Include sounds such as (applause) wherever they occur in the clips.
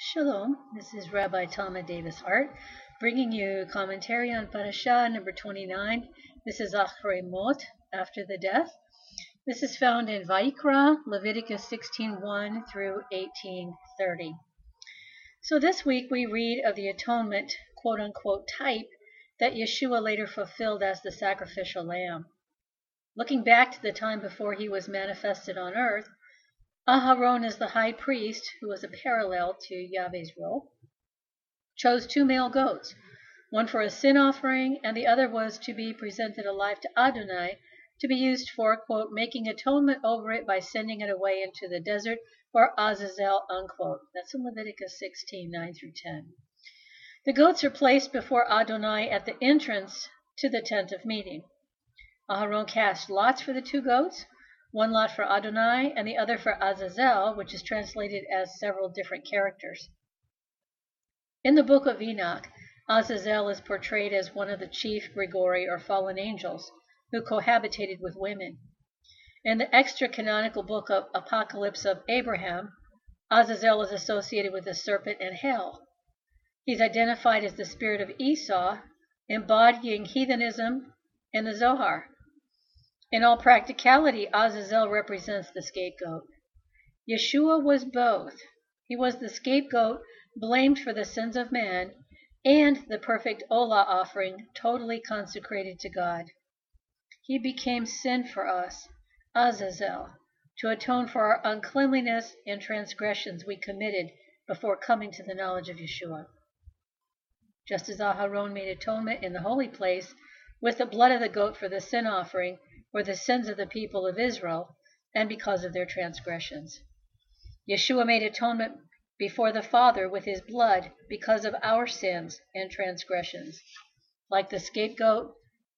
Shalom, this is Rabbi Talmud Davis Hart, bringing you commentary on Parashah number 29. This is Acharei Mot, after the death. This is found in Vayikra, Leviticus 16.1 through 18.30. So this week we read of the atonement, quote-unquote, type that Yeshua later fulfilled as the sacrificial lamb. Looking back to the time before he was manifested on earth, Aharon as the high priest, who was a parallel to Yahweh's role, chose two male goats, one for a sin offering, and the other was to be presented alive to Adonai, to be used for, quote, making atonement over it by sending it away into the desert for Azazel, unquote. That's in Leviticus 16, 9 through 10. The goats are placed before Adonai at the entrance to the tent of meeting. Aharon cast lots for the two goats, one lot for Adonai and the other for Azazel, which is translated as several different characters. In the book of Enoch, Azazel is portrayed as one of the chief Grigori or fallen angels who cohabitated with women. In the extra canonical book of Apocalypse of Abraham, Azazel is associated with the serpent and hell. He's identified as the spirit of Esau, embodying heathenism in the Zohar. In all practicality, Azazel represents the scapegoat. Yeshua was both. He was the scapegoat blamed for the sins of man and the perfect Olah offering totally consecrated to God. He became sin for us, Azazel, to atone for our uncleanliness and transgressions we committed before coming to the knowledge of Yeshua. Just as Aharon made atonement in the holy place with the blood of the goat for the sin offering, for the sins of the people of Israel and because of their transgressions. Yeshua made atonement before the Father with his blood because of our sins and transgressions. Like the scapegoat,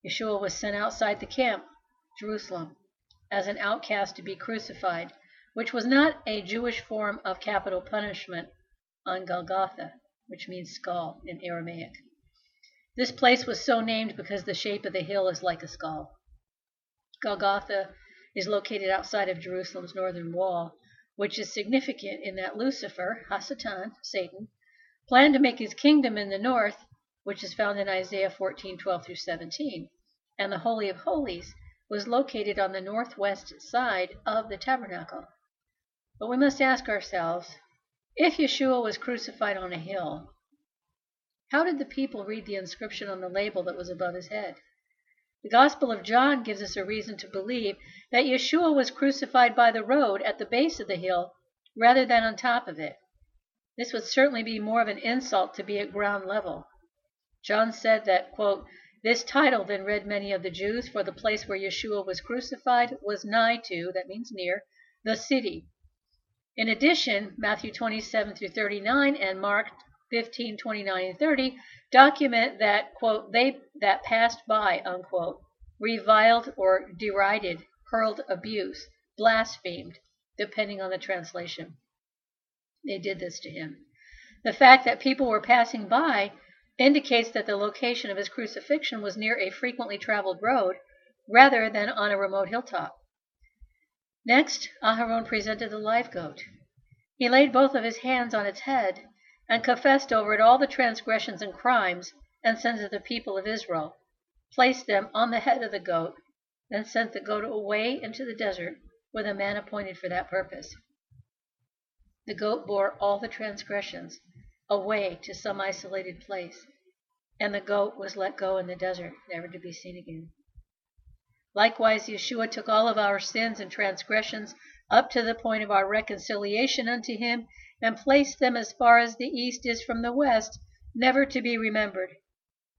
Yeshua was sent outside the camp, Jerusalem, as an outcast to be crucified, which was not a Jewish form of capital punishment on Golgotha, which means skull in Aramaic. This place was so named because the shape of the hill is like a skull. Golgotha is located outside of Jerusalem's northern wall, which is significant in that Lucifer, Hasatan, Satan, planned to make his kingdom in the north, which is found in Isaiah 14:12 through 17, and the Holy of Holies was located on the northwest side of the tabernacle. But we must ask ourselves, if Yeshua was crucified on a hill, how did the people read the inscription on the label that was above his head? The Gospel of John gives us a reason to believe that Yeshua was crucified by the road at the base of the hill rather than on top of it. This would certainly be more of an insult to be at ground level. John said that, quote, this title then read many of the Jews, for the place where Yeshua was crucified was nigh to, that means near, the city. In addition, Matthew 27 through 39 and Mark 15, 29, and 30 document that, quote, they that passed by, unquote, reviled or derided, hurled abuse, blasphemed, depending on the translation. They did this to him. The fact that people were passing by indicates that the location of his crucifixion was near a frequently traveled road rather than on a remote hilltop. Next, Aharon presented the live goat. He laid both of his hands on its head and confessed over it all the transgressions and crimes and sins of the people of Israel, placed them on the head of the goat, then sent the goat away into the desert with a man appointed for that purpose. The goat bore all the transgressions away to some isolated place, and the goat was let go in the desert, never to be seen again. Likewise, Yeshua took all of our sins and transgressions up to the point of our reconciliation unto him and placed them as far as the east is from the west, never to be remembered.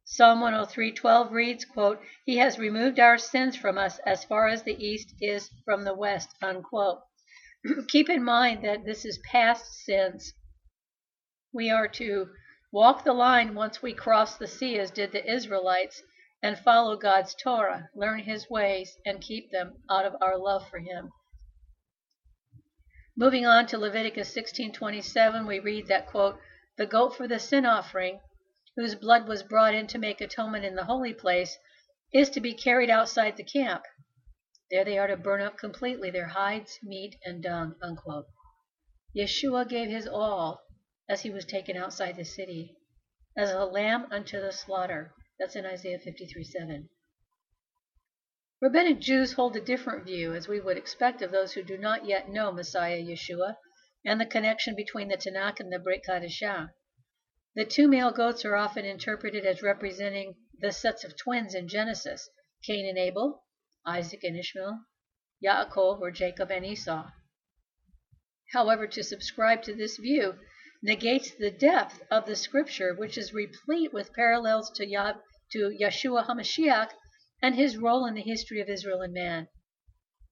Psalm 103:12 reads, quote, He has removed our sins from us as far as the east is from the west, unquote. (clears throat) Keep in mind that this is past sins. We are to walk the line once we cross the sea as did the Israelites and follow God's Torah, learn his ways, and keep them out of our love for him. Moving on to Leviticus 16:27, we read that quote, "The goat for the sin offering, whose blood was brought in to make atonement in the holy place, is to be carried outside the camp. There they are to burn up completely their hides, meat, and dung." Unquote. Yeshua gave his all as he was taken outside the city, as a lamb unto the slaughter. That's in Isaiah 53 7. Rabbinic Jews hold a different view, as we would expect of those who do not yet know Messiah Yeshua and the connection between the Tanakh and the Brit Chadashah. The two male goats are often interpreted as representing the sets of twins in Genesis Cain and Abel, Isaac and Ishmael, Yaakov or Jacob and Esau. However, to subscribe to this view negates the depth of the scripture, which is replete with parallels to, Yah- to Yeshua HaMashiach and his role in the history of Israel and man.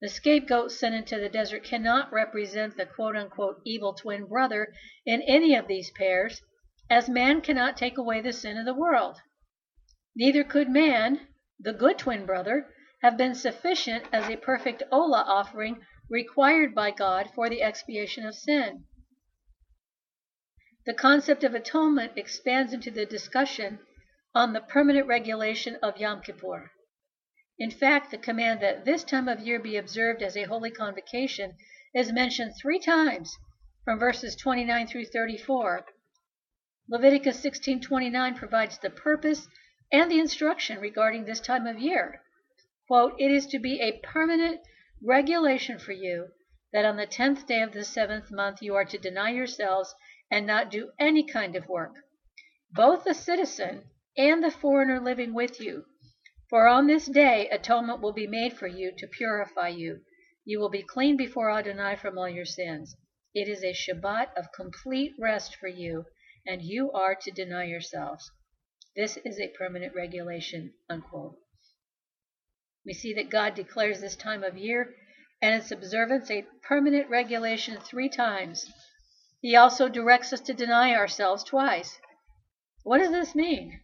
The scapegoat sent into the desert cannot represent the quote unquote evil twin brother in any of these pairs, as man cannot take away the sin of the world. Neither could man, the good twin brother, have been sufficient as a perfect Olah offering required by God for the expiation of sin. The concept of atonement expands into the discussion on the permanent regulation of Yom Kippur. In fact, the command that this time of year be observed as a holy convocation is mentioned three times from verses 29 through 34. Leviticus 16:29 provides the purpose and the instruction regarding this time of year. Quote, "It is to be a permanent regulation for you that on the 10th day of the seventh month you are to deny yourselves and not do any kind of work, both the citizen and the foreigner living with you, for on this day atonement will be made for you to purify you. You will be clean before Adonai from all your sins. It is a Shabbat of complete rest for you, and you are to deny yourselves. This is a permanent regulation. Unquote. We see that God declares this time of year and its observance a permanent regulation three times. He also directs us to deny ourselves twice. What does this mean?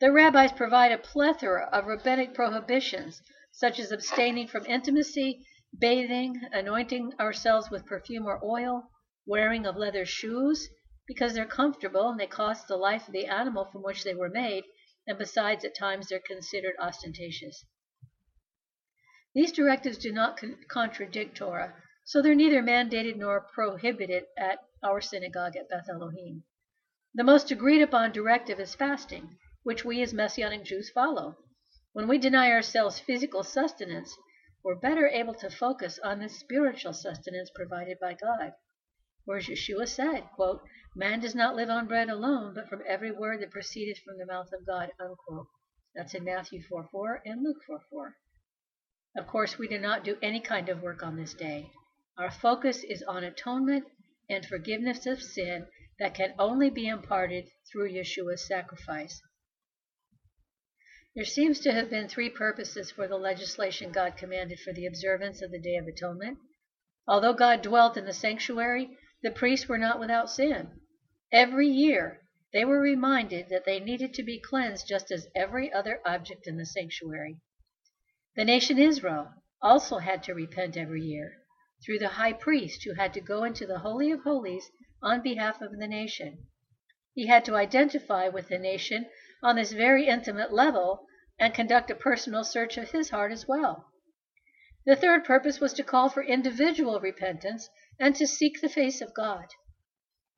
The rabbis provide a plethora of rabbinic prohibitions, such as abstaining from intimacy, bathing, anointing ourselves with perfume or oil, wearing of leather shoes, because they're comfortable and they cost the life of the animal from which they were made, and besides, at times they're considered ostentatious. These directives do not con- contradict Torah, so they're neither mandated nor prohibited at our synagogue at Beth Elohim. The most agreed upon directive is fasting which we as Messianic Jews follow. When we deny ourselves physical sustenance, we're better able to focus on the spiritual sustenance provided by God. For as Yeshua said, quote, Man does not live on bread alone, but from every word that proceedeth from the mouth of God, unquote. That's in Matthew 4 4 and Luke 4 4. Of course, we do not do any kind of work on this day. Our focus is on atonement and forgiveness of sin that can only be imparted through Yeshua's sacrifice. There seems to have been three purposes for the legislation God commanded for the observance of the Day of Atonement. Although God dwelt in the sanctuary, the priests were not without sin. Every year, they were reminded that they needed to be cleansed just as every other object in the sanctuary. The nation Israel also had to repent every year through the high priest who had to go into the Holy of Holies on behalf of the nation. He had to identify with the nation on this very intimate level and conduct a personal search of his heart as well. The third purpose was to call for individual repentance and to seek the face of God.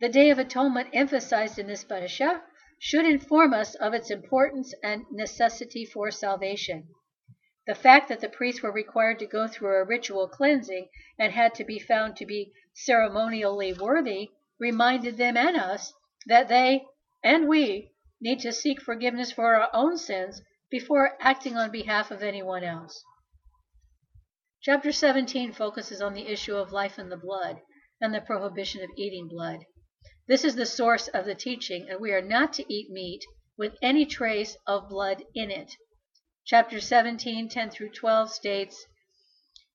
The Day of Atonement emphasized in this parasha should inform us of its importance and necessity for salvation. The fact that the priests were required to go through a ritual cleansing and had to be found to be ceremonially worthy reminded them and us that they and we need to seek forgiveness for our own sins before acting on behalf of anyone else. Chapter 17 focuses on the issue of life in the blood and the prohibition of eating blood. This is the source of the teaching, and we are not to eat meat with any trace of blood in it. Chapter 17, 10 through 12 states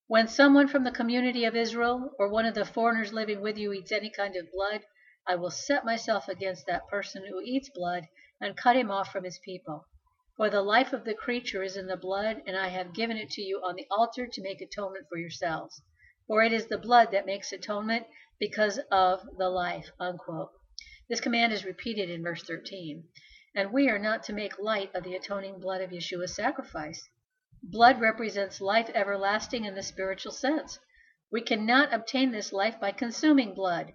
When someone from the community of Israel or one of the foreigners living with you eats any kind of blood, I will set myself against that person who eats blood and cut him off from his people. For the life of the creature is in the blood, and I have given it to you on the altar to make atonement for yourselves. For it is the blood that makes atonement because of the life. Unquote. This command is repeated in verse 13. And we are not to make light of the atoning blood of Yeshua's sacrifice. Blood represents life everlasting in the spiritual sense. We cannot obtain this life by consuming blood.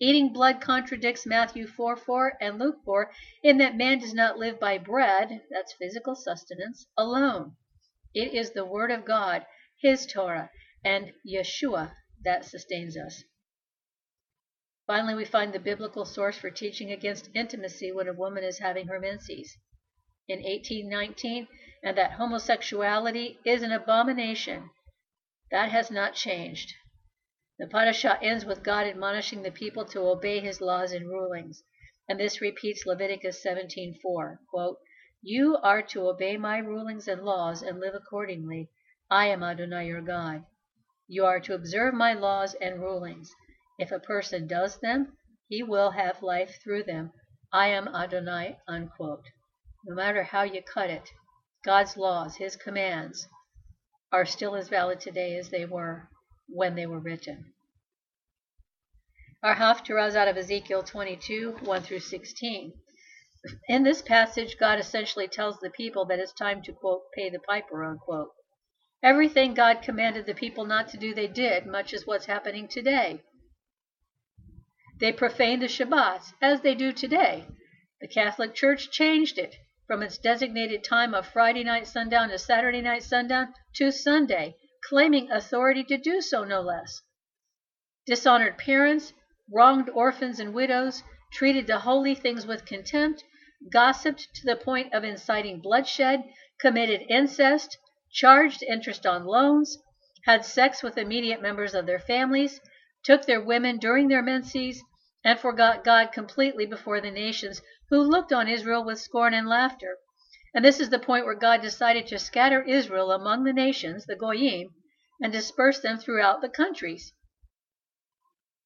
Eating blood contradicts Matthew 4 4 and Luke 4 in that man does not live by bread, that's physical sustenance, alone. It is the Word of God, His Torah, and Yeshua that sustains us. Finally, we find the biblical source for teaching against intimacy when a woman is having her menses. In 1819, and that homosexuality is an abomination. That has not changed. The parasha ends with God admonishing the people to obey his laws and rulings, and this repeats Leviticus 17:4, quote, "You are to obey my rulings and laws and live accordingly. I am Adonai your God. You are to observe my laws and rulings. If a person does them, he will have life through them. I am Adonai." Unquote. No matter how you cut it, God's laws, his commands, are still as valid today as they were when they were written. Our Haftarah is out of Ezekiel 22, 1 through 16. In this passage, God essentially tells the people that it's time to, quote, pay the piper, unquote. Everything God commanded the people not to do, they did, much as what's happening today. They profaned the Shabbat, as they do today. The Catholic Church changed it from its designated time of Friday night sundown to Saturday night sundown to Sunday, claiming authority to do so, no less. Dishonored parents, wronged orphans and widows, treated the holy things with contempt, gossiped to the point of inciting bloodshed, committed incest, charged interest on loans, had sex with immediate members of their families, took their women during their menses, and forgot God completely before the nations who looked on Israel with scorn and laughter. And this is the point where God decided to scatter Israel among the nations, the Goyim, and disperse them throughout the countries.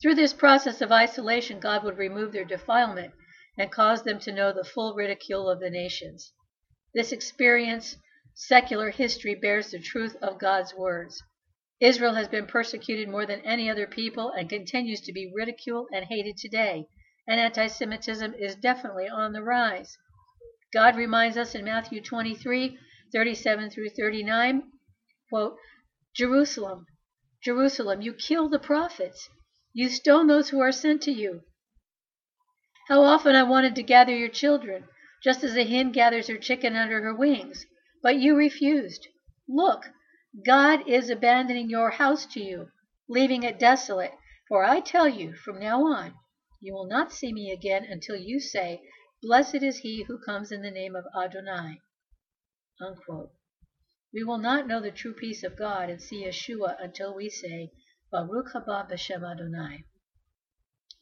Through this process of isolation, God would remove their defilement and cause them to know the full ridicule of the nations. This experience, secular history bears the truth of God's words. Israel has been persecuted more than any other people and continues to be ridiculed and hated today and anti Semitism is definitely on the rise. God reminds us in Matthew 23 37 through 39, quote, Jerusalem, Jerusalem, you kill the prophets, you stone those who are sent to you. How often I wanted to gather your children, just as a hen gathers her chicken under her wings, but you refused. Look, God is abandoning your house to you, leaving it desolate. For I tell you, from now on, you will not see me again until you say, Blessed is he who comes in the name of Adonai. Unquote. We will not know the true peace of God and see Yeshua until we say, Baruch haba b'shem Adonai.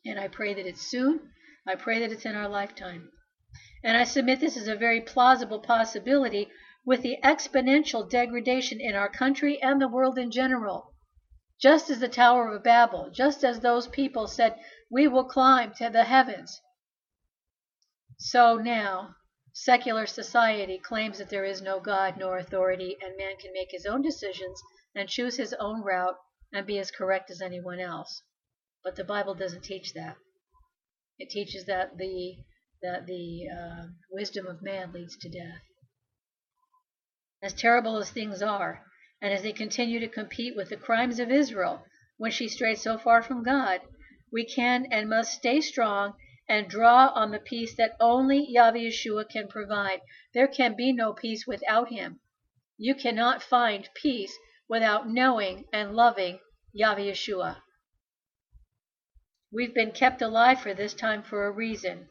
And I pray that it's soon. I pray that it's in our lifetime. And I submit this is a very plausible possibility with the exponential degradation in our country and the world in general. Just as the Tower of Babel, just as those people said, we will climb to the heavens. So now, secular society claims that there is no God nor authority, and man can make his own decisions and choose his own route and be as correct as anyone else. But the Bible doesn't teach that. It teaches that the that the uh, wisdom of man leads to death. As terrible as things are, and as they continue to compete with the crimes of Israel when she strayed so far from God, we can and must stay strong and draw on the peace that only Yahweh Yeshua can provide. There can be no peace without him. You cannot find peace without knowing and loving Yahweh Yeshua. We've been kept alive for this time for a reason.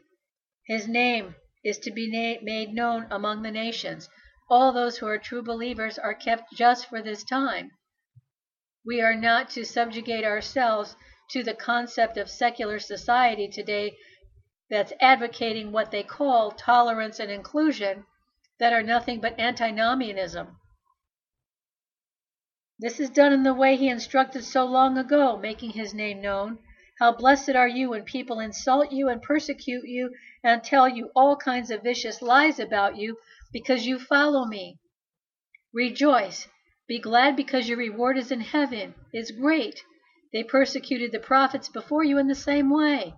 His name is to be made known among the nations. All those who are true believers are kept just for this time. We are not to subjugate ourselves to the concept of secular society today that's advocating what they call tolerance and inclusion that are nothing but antinomianism. This is done in the way he instructed so long ago, making his name known. How blessed are you when people insult you and persecute you and tell you all kinds of vicious lies about you because you follow me. Rejoice, be glad because your reward is in heaven, is great. They persecuted the prophets before you in the same way.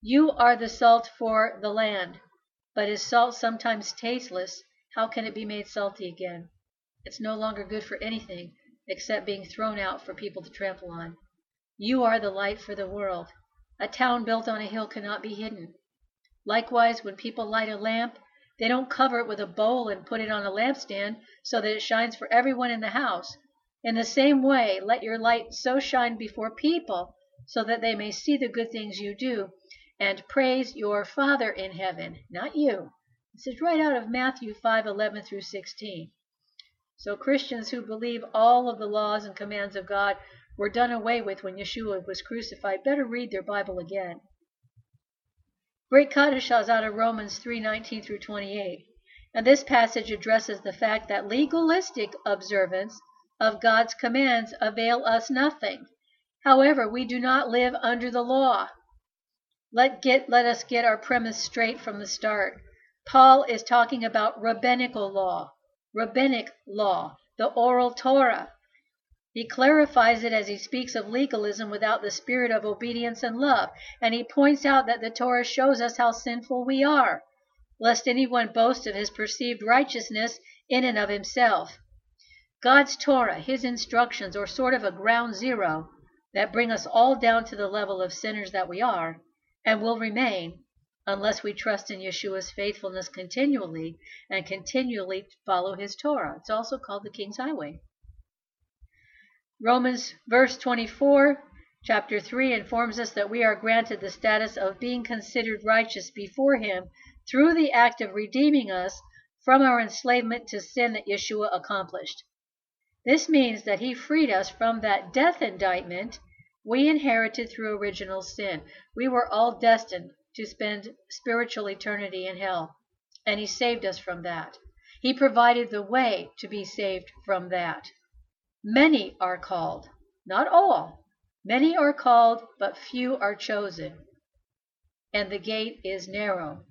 You are the salt for the land. But is salt sometimes tasteless? How can it be made salty again? It's no longer good for anything except being thrown out for people to trample on. You are the light for the world. A town built on a hill cannot be hidden. Likewise, when people light a lamp, they don't cover it with a bowl and put it on a lampstand so that it shines for everyone in the house. In the same way, let your light so shine before people so that they may see the good things you do and praise your Father in heaven, not you. This is right out of Matthew 5:11 through 16. So Christians who believe all of the laws and commands of God were done away with when Yeshua was crucified better read their Bible again. Great Kaddish is out of Romans 3:19 through 28. And this passage addresses the fact that legalistic observance of God's commands avail us nothing. However, we do not live under the law. Let get let us get our premise straight from the start. Paul is talking about rabbinical law, rabbinic law, the oral Torah. He clarifies it as he speaks of legalism without the spirit of obedience and love, and he points out that the Torah shows us how sinful we are, lest anyone boast of his perceived righteousness in and of himself. God's Torah, his instructions, are sort of a ground zero that bring us all down to the level of sinners that we are, and will remain, unless we trust in Yeshua's faithfulness continually and continually follow his Torah. It's also called the King's Highway. Romans verse 24, chapter 3 informs us that we are granted the status of being considered righteous before him through the act of redeeming us from our enslavement to sin that Yeshua accomplished. This means that he freed us from that death indictment we inherited through original sin. We were all destined to spend spiritual eternity in hell, and he saved us from that. He provided the way to be saved from that. Many are called, not all. Many are called, but few are chosen. And the gate is narrow.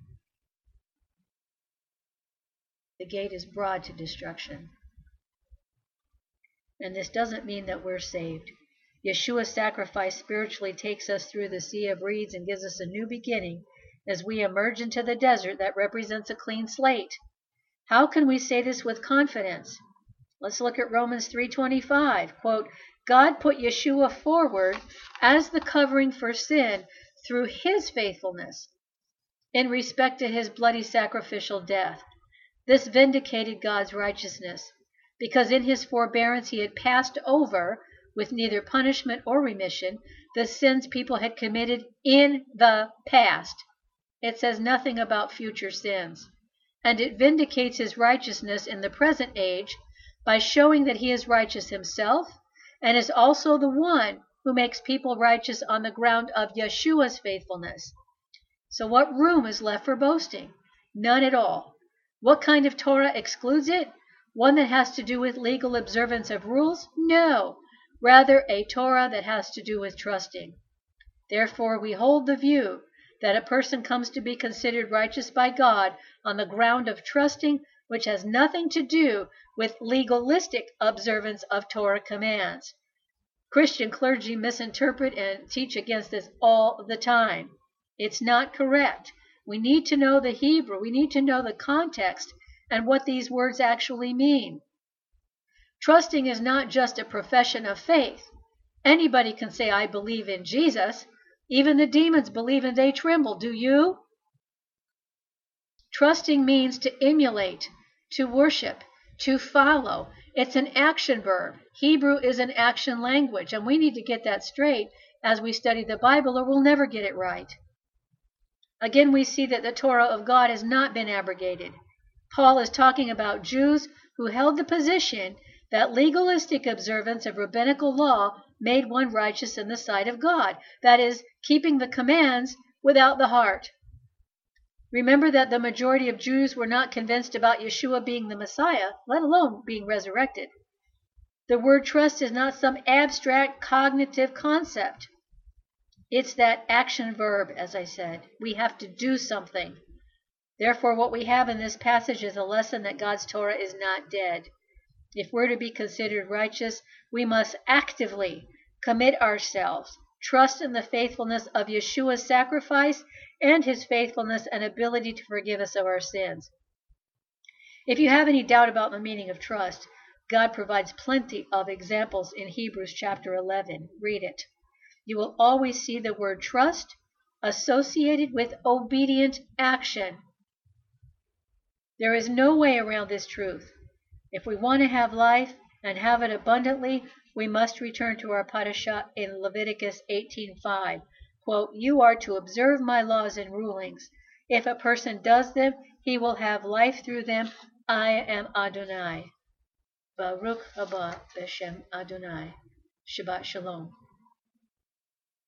The gate is broad to destruction. And this doesn't mean that we're saved. Yeshua's sacrifice spiritually takes us through the sea of reeds and gives us a new beginning as we emerge into the desert that represents a clean slate. How can we say this with confidence? Let's look at Romans 3:25. Quote, God put Yeshua forward as the covering for sin through his faithfulness in respect to his bloody sacrificial death. This vindicated God's righteousness because in his forbearance he had passed over with neither punishment or remission the sins people had committed in the past. It says nothing about future sins. And it vindicates his righteousness in the present age by showing that he is righteous himself and is also the one who makes people righteous on the ground of Yeshua's faithfulness. So, what room is left for boasting? None at all. What kind of Torah excludes it? One that has to do with legal observance of rules? No, rather a Torah that has to do with trusting. Therefore, we hold the view that a person comes to be considered righteous by God on the ground of trusting which has nothing to do with legalistic observance of Torah commands. Christian clergy misinterpret and teach against this all the time. It's not correct. We need to know the Hebrew, we need to know the context and what these words actually mean. Trusting is not just a profession of faith. Anybody can say, I believe in Jesus. Even the demons believe and they tremble. Do you? Trusting means to emulate, to worship, to follow. It's an action verb. Hebrew is an action language, and we need to get that straight as we study the Bible, or we'll never get it right. Again, we see that the Torah of God has not been abrogated. Paul is talking about Jews who held the position that legalistic observance of rabbinical law made one righteous in the sight of God, that is, keeping the commands without the heart. Remember that the majority of Jews were not convinced about Yeshua being the Messiah, let alone being resurrected. The word trust is not some abstract cognitive concept. It's that action verb, as I said. We have to do something. Therefore, what we have in this passage is a lesson that God's Torah is not dead. If we're to be considered righteous, we must actively commit ourselves, trust in the faithfulness of Yeshua's sacrifice, and his faithfulness and ability to forgive us of our sins. If you have any doubt about the meaning of trust, God provides plenty of examples in Hebrews chapter 11. Read it. you will always see the word trust associated with obedient action. There is no way around this truth. If we want to have life and have it abundantly, we must return to our parasha in Leviticus 18:5. Quote, "You are to observe my laws and rulings. If a person does them, he will have life through them. I am Adonai." Baruch haba b'shem Adonai. Shabbat shalom.